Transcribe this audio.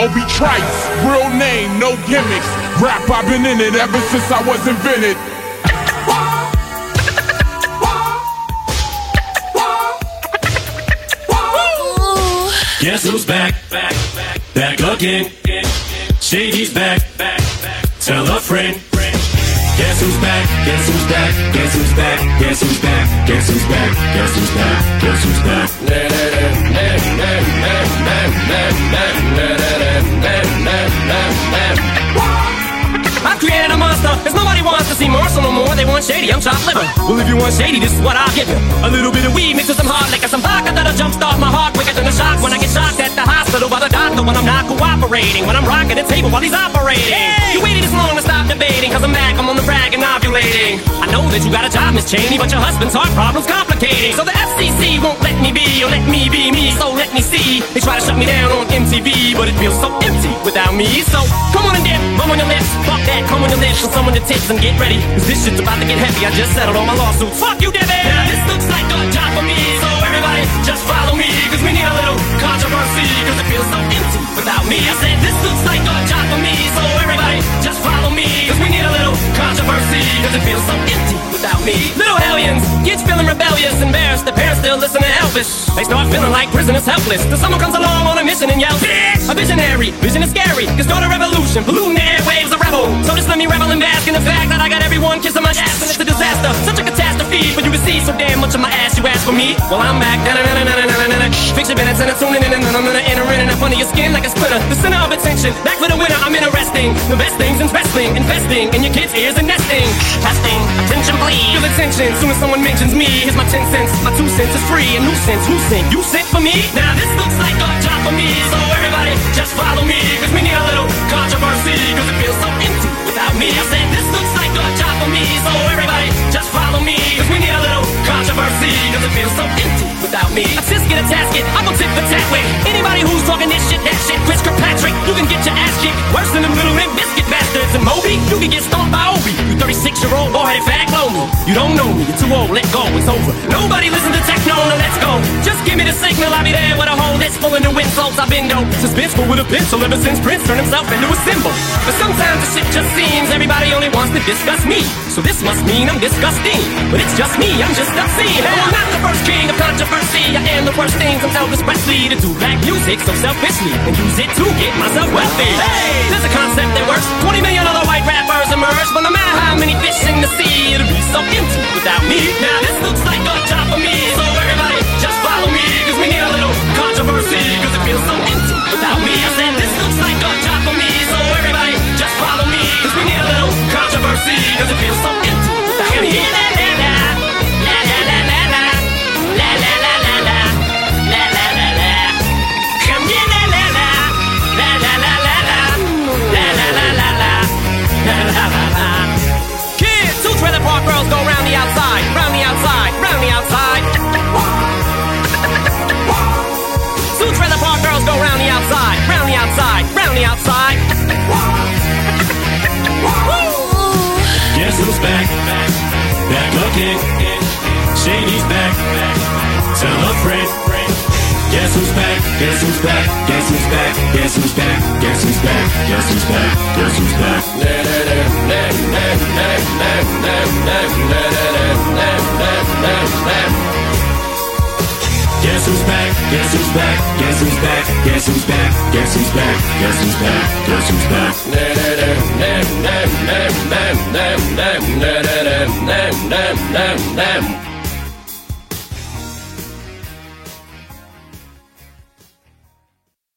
Obie Trice, real name, no gimmicks. Rap, I've been in it ever since I was invented. Guess who's back? Back, back again. Shady's back. Back, back. Tell a friend. Guess who's back? Guess who's back? Guess who's back? Guess who's back? Guess who's back? Guess who's back? Guess who's back? I shady, I'm chopped liver. Well, if you want shady, this is what I'll give you. A little bit of weed mixed with some hard liquor, some vodka that'll jumpstart my heart quicker than a shock when I get shocked at the hospital by the doctor when I'm not cooperating. When I'm rocking the table while he's operating. You debating, cause I'm back, I'm on the brag and ovulating. I know that you got a job, Miss Cheney, but your husband's heart problem's complicating. So the FCC won't let me be, or let me be me, so let me see. They try to shut me down on MTV, but it feels so empty without me. So come on and dip, bum on your lips, fuck that, come on your lips, and some on your tits and get ready. Cause this shit's about to get heavy, I just settled all my lawsuits. Fuck you, Debbie! Now this looks like a job for me, so everybody just follow me, cause we need a little controversy, cause it feels so empty without me. I said this looks like a job still listen to Elvis. They start feeling like prisoners helpless, till someone comes along on a mission and yells, Bitch! A visionary, vision is scary, cause start a revolution, polluting the airwaves, a rebel. So just let me revel and bask in the fact that I got everyone kissing my ass, and it's a disaster, such a catastrophe, but you can see so damn much of my ass you ask for me. Well, I'm back, fix your minutes and I'm tuning in, and then I'm gonna enter in and up under your skin like a splitter. The center of attention, back for the winner, I'm interesting. The best things in wrestling, investing in your kids' ears and nesting. Testing, attention please. Feel attention, soon as someone mentions me. Here's my 10 cents, my 2 cents is free. A nuisance, who sent? You sent for me? Now talking this shit, that shit. Chris Kirkpatrick, you can get your ass kicked worse than the little Limp Bizkit bastards. And Moby, you can get stomped by Obie. You 36 year old boy headed fag low You don't know me, you're too old, let go, it's over. Nobody listen to techno, no, let's go. Just give me the signal, I'll be there with a hole that's full of new insults. I've been dope, suspenseful with a pencil ever since Prince turned himself into a symbol. But sometimes the shit just seems everybody only wants to discuss me. So this must mean I'm disgusting. But it's just me, I'm just obscene. No, I'm not the first king of controversy. I am the worst things I'm Elvis Presley to do black music so selfishly and use it to get myself wealthy. Hey, there's a in the sea, it'll be so empty without me. Now this looks like a Back again. Shady's back. Back. Tell a friend. Guess who's back? Guess who's back? Guess who's back? Guess who's back? Guess who's back? Guess who's back? Guess who's back? Guess who's back? Guess who's back? Guess who's back? Guess who's back? Guess who's back? Guess who's back? Guess who's back?